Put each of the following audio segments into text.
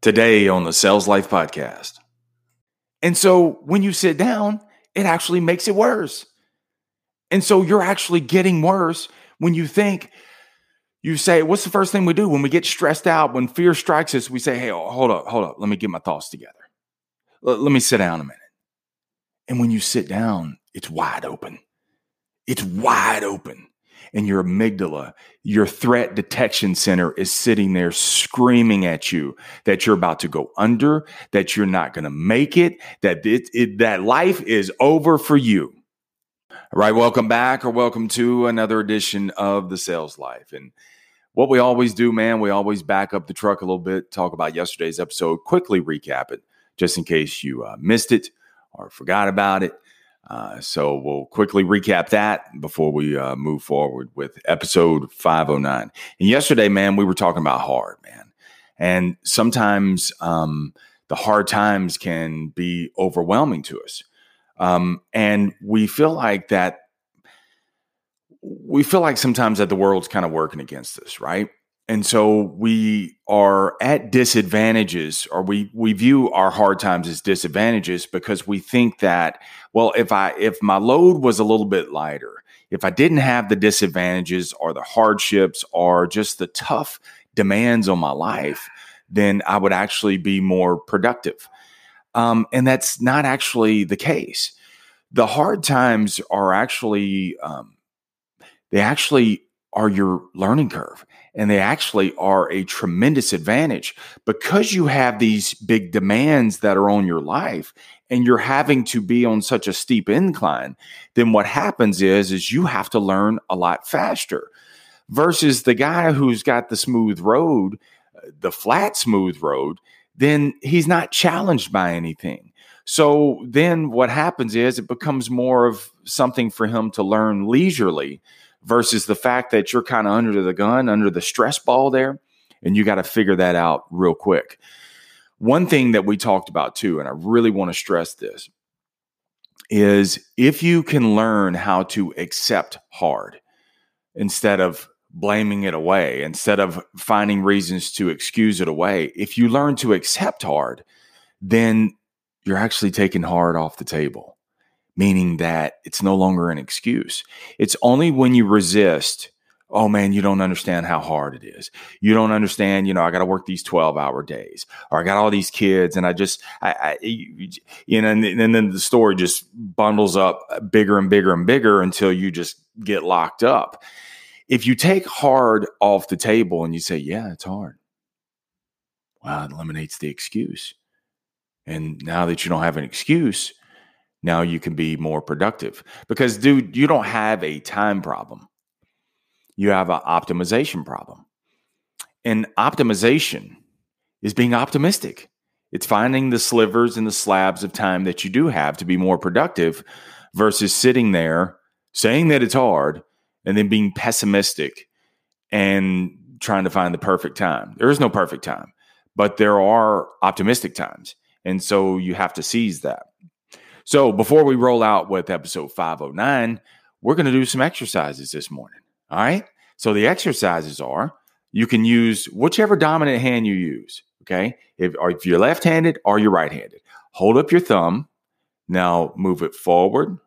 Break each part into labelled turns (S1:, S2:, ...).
S1: today on the Sales Life Podcast. And so when you sit down, it actually makes it worse. And so you're actually getting worse when you think, you say, What's the first thing we do when we get stressed out? When fear strikes us, we say, Hey, hold up, hold up. Let me get my thoughts together. L- let me sit down a minute. And when you sit down, it's wide open. It's wide open and your amygdala, your threat detection center is sitting there screaming at you that you're about to go under, that you're not going to make it, that it, it, that life is over for you. All right, welcome back or welcome to another edition of the Sales Life. And what we always do, man, we always back up the truck a little bit, talk about yesterday's episode, quickly recap it just in case you uh, missed it or forgot about it. Uh, so we'll quickly recap that before we uh, move forward with episode 509. And yesterday, man, we were talking about hard, man. And sometimes um, the hard times can be overwhelming to us. Um, and we feel like that, we feel like sometimes that the world's kind of working against us, right? And so we are at disadvantages or we we view our hard times as disadvantages because we think that well if i if my load was a little bit lighter if i didn't have the disadvantages or the hardships or just the tough demands on my life then i would actually be more productive. Um, and that's not actually the case. The hard times are actually um, they actually are your learning curve and they actually are a tremendous advantage because you have these big demands that are on your life and you're having to be on such a steep incline then what happens is is you have to learn a lot faster versus the guy who's got the smooth road the flat smooth road then he's not challenged by anything. So then what happens is it becomes more of something for him to learn leisurely versus the fact that you're kind of under the gun, under the stress ball there, and you got to figure that out real quick. One thing that we talked about too, and I really want to stress this, is if you can learn how to accept hard instead of blaming it away, instead of finding reasons to excuse it away, if you learn to accept hard, then you're actually taking hard off the table meaning that it's no longer an excuse. It's only when you resist, oh man, you don't understand how hard it is. You don't understand, you know, I got to work these 12 hour days or I got all these kids and I just, I, I you know, and, and then the story just bundles up bigger and bigger and bigger until you just get locked up. If you take hard off the table and you say, yeah, it's hard. Well, it eliminates the excuse. And now that you don't have an excuse, now you can be more productive. Because, dude, you don't have a time problem, you have an optimization problem. And optimization is being optimistic. It's finding the slivers and the slabs of time that you do have to be more productive versus sitting there saying that it's hard and then being pessimistic and trying to find the perfect time. There is no perfect time, but there are optimistic times. And so you have to seize that. So before we roll out with episode 509, we're going to do some exercises this morning. All right. So the exercises are you can use whichever dominant hand you use. Okay. If, if you're left handed or you're right handed, hold up your thumb. Now move it forward,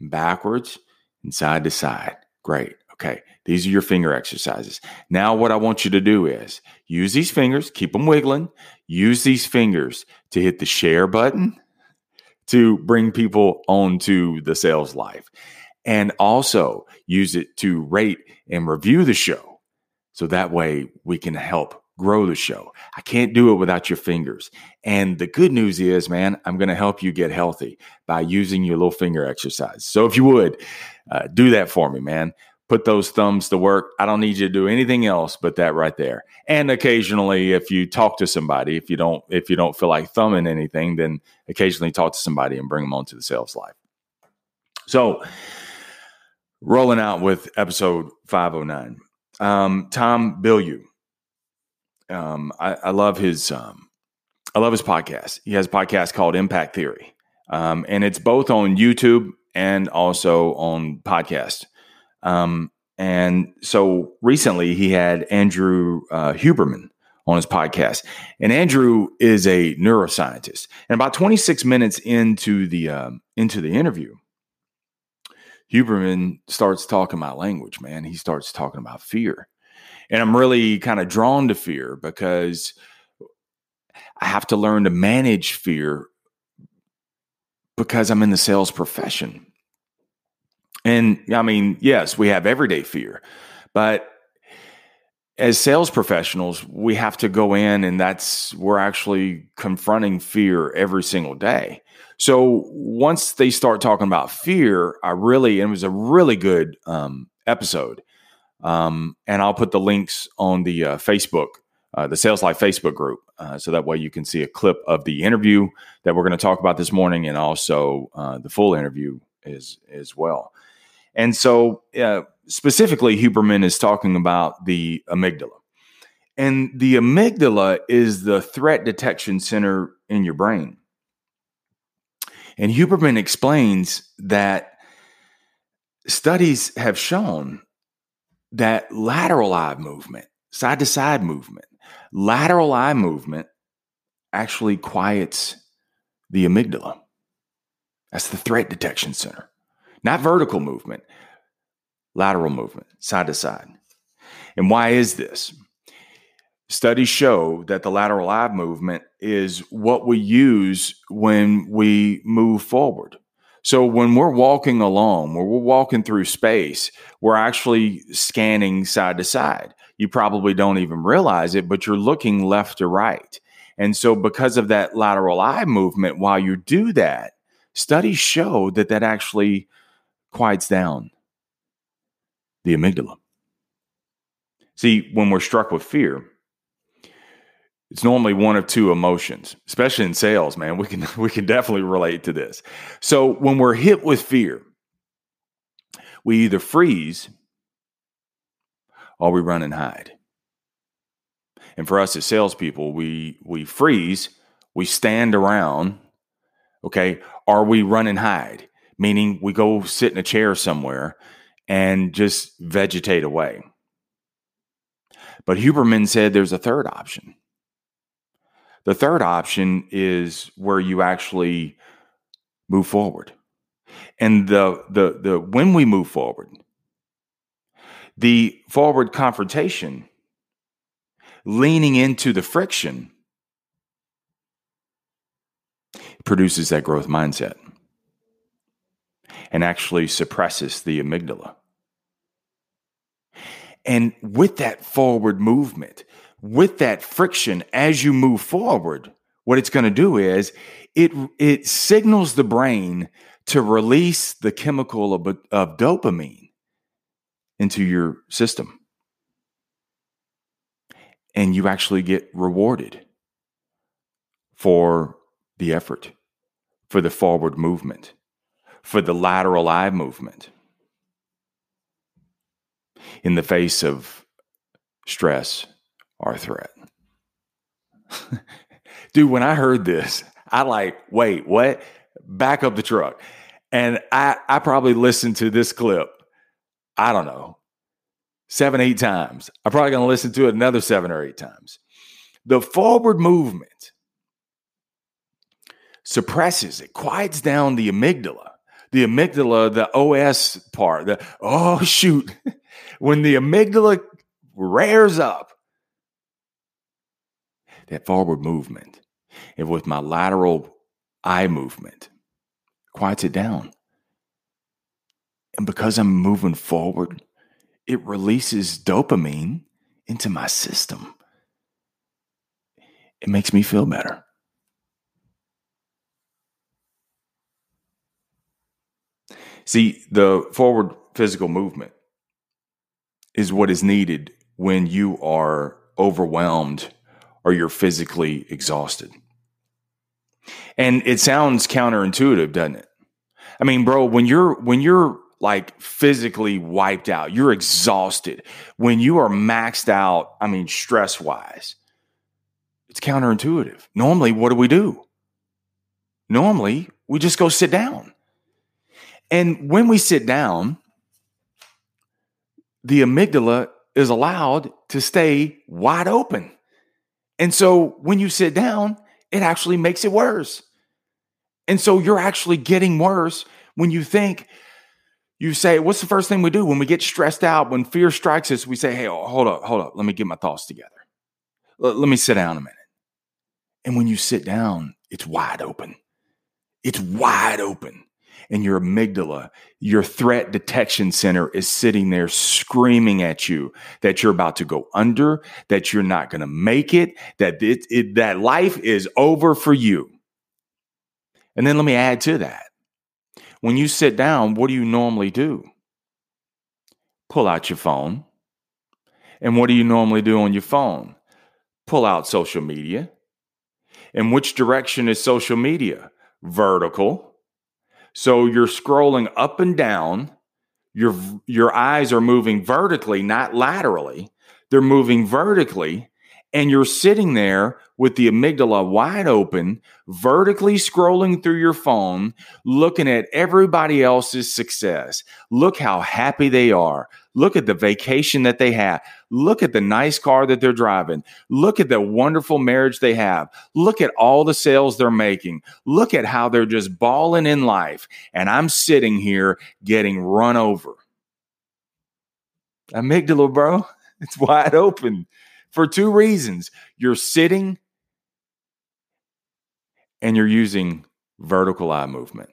S1: backwards, and side to side. Great. Okay. These are your finger exercises. Now, what I want you to do is use these fingers, keep them wiggling. Use these fingers to hit the share button to bring people onto the sales life and also use it to rate and review the show. So that way we can help grow the show. I can't do it without your fingers. And the good news is, man, I'm going to help you get healthy by using your little finger exercise. So if you would uh, do that for me, man, put those thumbs to work. I don't need you to do anything else but that right there. And occasionally if you talk to somebody, if you don't if you don't feel like thumbing anything, then occasionally talk to somebody and bring them onto the sales life. So, rolling out with episode 509. Um, Tom Bilyeu. Um, I, I, love his um, I love his podcast. He has a podcast called Impact Theory. Um, and it's both on YouTube and also on podcast. Um, and so recently he had Andrew uh, Huberman on his podcast. And Andrew is a neuroscientist. And about 26 minutes into the um, into the interview, Huberman starts talking about language, man. He starts talking about fear. And I'm really kind of drawn to fear because I have to learn to manage fear because I'm in the sales profession. And I mean, yes, we have everyday fear, but as sales professionals, we have to go in and that's we're actually confronting fear every single day. So once they start talking about fear, I really, it was a really good um, episode. Um, and I'll put the links on the uh, Facebook, uh, the Sales Life Facebook group. Uh, so that way you can see a clip of the interview that we're going to talk about this morning and also uh, the full interview as, as well. And so, uh, specifically, Huberman is talking about the amygdala. And the amygdala is the threat detection center in your brain. And Huberman explains that studies have shown that lateral eye movement, side to side movement, lateral eye movement actually quiets the amygdala. That's the threat detection center, not vertical movement, lateral movement, side to side. And why is this? Studies show that the lateral eye movement is what we use when we move forward. So when we're walking along, when we're walking through space, we're actually scanning side to side. You probably don't even realize it, but you're looking left to right. And so because of that lateral eye movement, while you do that, studies show that that actually quiets down the amygdala. See, when we're struck with fear, it's normally one of two emotions, especially in sales, man. We can we can definitely relate to this. So when we're hit with fear, we either freeze or we run and hide. And for us as salespeople, we we freeze, we stand around, okay, or we run and hide, meaning we go sit in a chair somewhere and just vegetate away. But Huberman said there's a third option. The third option is where you actually move forward. And the the the when we move forward, the forward confrontation, leaning into the friction, produces that growth mindset and actually suppresses the amygdala. And with that forward movement, with that friction as you move forward, what it's going to do is it it signals the brain to release the chemical of, of dopamine into your system. And you actually get rewarded for the effort, for the forward movement, for the lateral eye movement in the face of stress or threat. Dude, when I heard this, I like, wait, what? Back up the truck. And I, I probably listened to this clip, I don't know, seven, eight times. I'm probably going to listen to it another seven or eight times. The forward movement suppresses, it quiets down the amygdala. The amygdala, the OS part, the oh shoot, when the amygdala rears up, that forward movement, and with my lateral eye movement, quiets it down. And because I'm moving forward, it releases dopamine into my system. It makes me feel better. See, the forward physical movement is what is needed when you are overwhelmed or you're physically exhausted. And it sounds counterintuitive, doesn't it? I mean, bro, when you're when you're like physically wiped out, you're exhausted, when you are maxed out, I mean, stress wise, it's counterintuitive. Normally, what do we do? Normally, we just go sit down. And when we sit down, the amygdala is allowed to stay wide open. And so when you sit down, it actually makes it worse. And so you're actually getting worse when you think, you say, what's the first thing we do when we get stressed out, when fear strikes us? We say, hey, hold up, hold up. Let me get my thoughts together. L- let me sit down a minute. And when you sit down, it's wide open. It's wide open. And your amygdala, your threat detection center is sitting there screaming at you that you're about to go under, that you're not going to make it, that it, it, that life is over for you. And then let me add to that. When you sit down, what do you normally do? Pull out your phone. And what do you normally do on your phone? Pull out social media. And which direction is social media? Vertical. So you're scrolling up and down. Your, your eyes are moving vertically, not laterally. They're moving vertically and you're sitting there with the amygdala wide open, vertically scrolling through your phone, looking at everybody else's success. Look how happy they are. Look at the vacation that they have. Look at the nice car that they're driving. Look at the wonderful marriage they have. Look at all the sales they're making. Look at how they're just balling in life. And I'm sitting here getting run over. Amygdala, bro, it's wide open for two reasons. You're sitting and you're using vertical eye movement.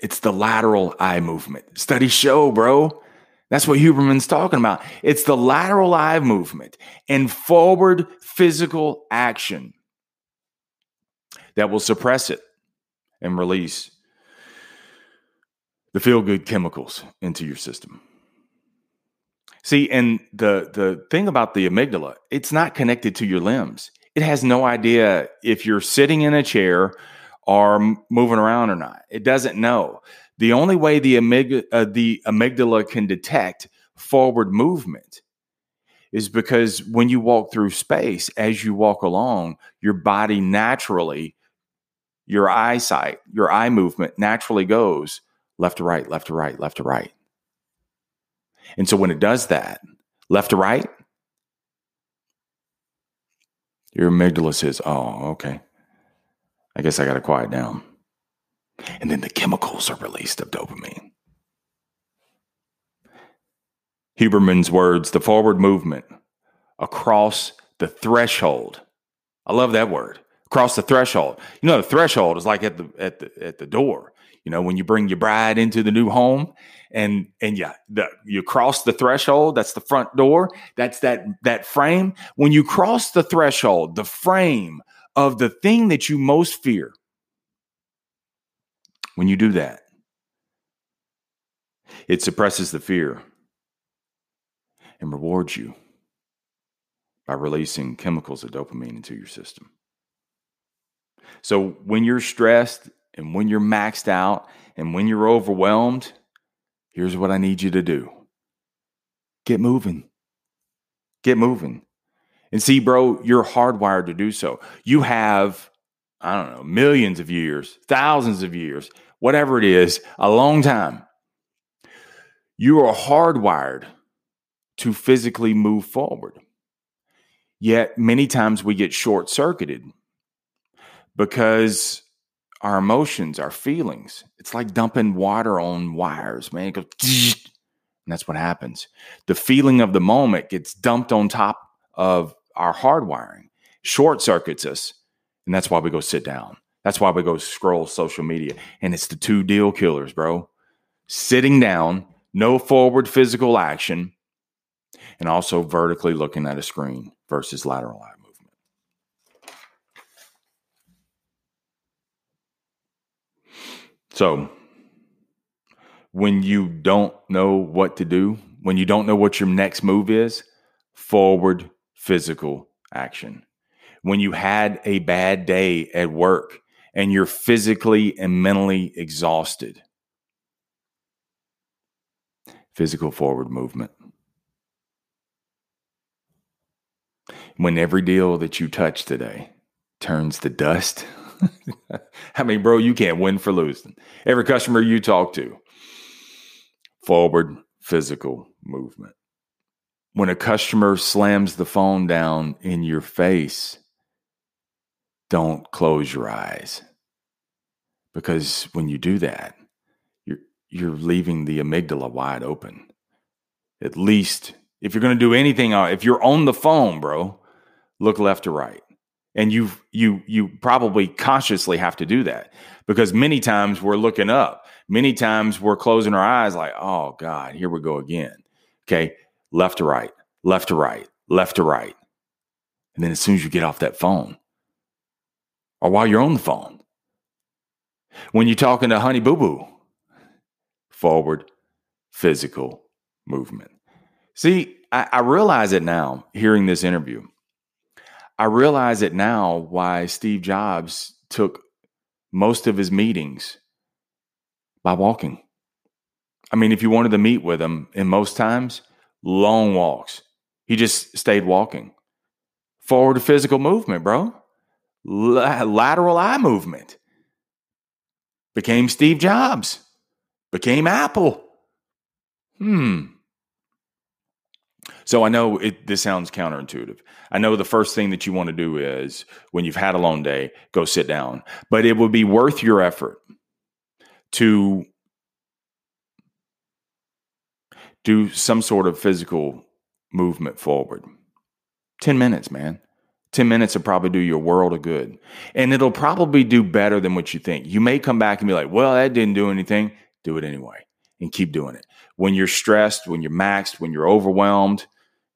S1: It's the lateral eye movement. Studies show, bro. That's what Huberman's talking about. It's the lateral eye movement and forward physical action that will suppress it and release the feel good chemicals into your system. See, and the the thing about the amygdala, it's not connected to your limbs. It has no idea if you're sitting in a chair or moving around or not. It doesn't know. The only way the amygdala, uh, the amygdala can detect forward movement is because when you walk through space, as you walk along, your body naturally, your eyesight, your eye movement naturally goes left to right, left to right, left to right. And so when it does that, left to right, your amygdala says, oh, okay. I guess I got to quiet down. And then the chemicals are released of dopamine. Huberman's words, the forward movement across the threshold. I love that word. Across the threshold. You know, the threshold is like at the at the at the door. You know, when you bring your bride into the new home and and yeah, the, you cross the threshold, that's the front door, that's that that frame. When you cross the threshold, the frame of the thing that you most fear, when you do that, it suppresses the fear and rewards you by releasing chemicals of dopamine into your system. So when you're stressed and when you're maxed out and when you're overwhelmed, here's what I need you to do get moving. Get moving. And see, bro, you're hardwired to do so. You have, I don't know, millions of years, thousands of years, whatever it is, a long time. You are hardwired to physically move forward. Yet many times we get short circuited because our emotions, our feelings, it's like dumping water on wires, man. It goes, and that's what happens. The feeling of the moment gets dumped on top of our hardwiring, short circuits us. And that's why we go sit down. That's why we go scroll social media. And it's the two deal killers, bro. Sitting down, no forward physical action, and also vertically looking at a screen versus lateral eye movement. So, when you don't know what to do, when you don't know what your next move is, forward physical action. When you had a bad day at work and you're physically and mentally exhausted, physical forward movement. when every deal that you touch today turns to dust. I mean, bro, you can't win for losing. Every customer you talk to, forward physical movement. when a customer slams the phone down in your face, don't close your eyes. Because when you do that, you're, you're leaving the amygdala wide open. At least if you're going to do anything, uh, if you're on the phone, bro, look left to right. And you you you probably consciously have to do that because many times we're looking up. Many times we're closing our eyes like, "Oh god, here we go again." Okay? Left to right, left to right, left to right. And then as soon as you get off that phone or while you're on the phone, when you're talking to Honey Boo Boo, forward physical movement. See, I, I realize it now hearing this interview. I realize it now why Steve Jobs took most of his meetings by walking. I mean, if you wanted to meet with him, in most times, long walks. He just stayed walking. Forward physical movement, bro. L- lateral eye movement. Became Steve Jobs. Became Apple. Hmm. So I know it, this sounds counterintuitive. I know the first thing that you want to do is when you've had a long day, go sit down. But it would be worth your effort to do some sort of physical movement forward. 10 minutes, man. 10 minutes will probably do you a world of good. And it'll probably do better than what you think. You may come back and be like, well, that didn't do anything. Do it anyway and keep doing it. When you're stressed, when you're maxed, when you're overwhelmed,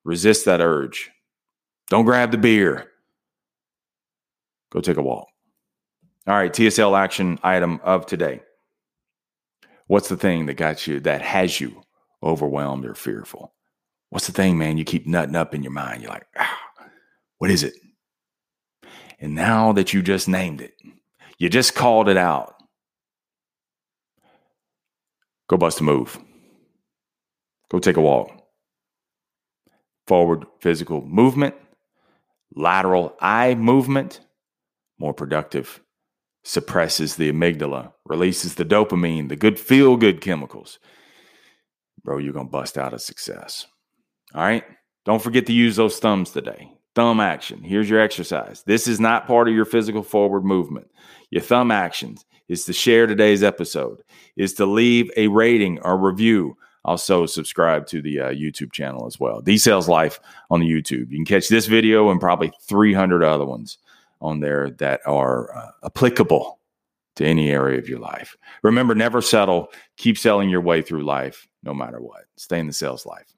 S1: Resist that urge. Don't grab the beer. Go take a walk. All right, TSL action item of today. What's the thing that got you, that has you overwhelmed or fearful? What's the thing, man, you keep nutting up in your mind? You're like, ah, what is it? And now that you just named it, you just called it out, go bust a move. Go take a walk forward physical movement, lateral eye movement, more productive, suppresses the amygdala, releases the dopamine, the good feel good chemicals. Bro, you're going to bust out of success. All right. Don't forget to use those thumbs today. Thumb action. Here's your exercise. This is not part of your physical forward movement. Your thumb actions is to share today's episode, is to leave a rating or review also subscribe to the uh, YouTube channel as well. D Sales Life on the YouTube. You can catch this video and probably 300 other ones on there that are uh, applicable to any area of your life. Remember, never settle. Keep selling your way through life no matter what. Stay in the sales life.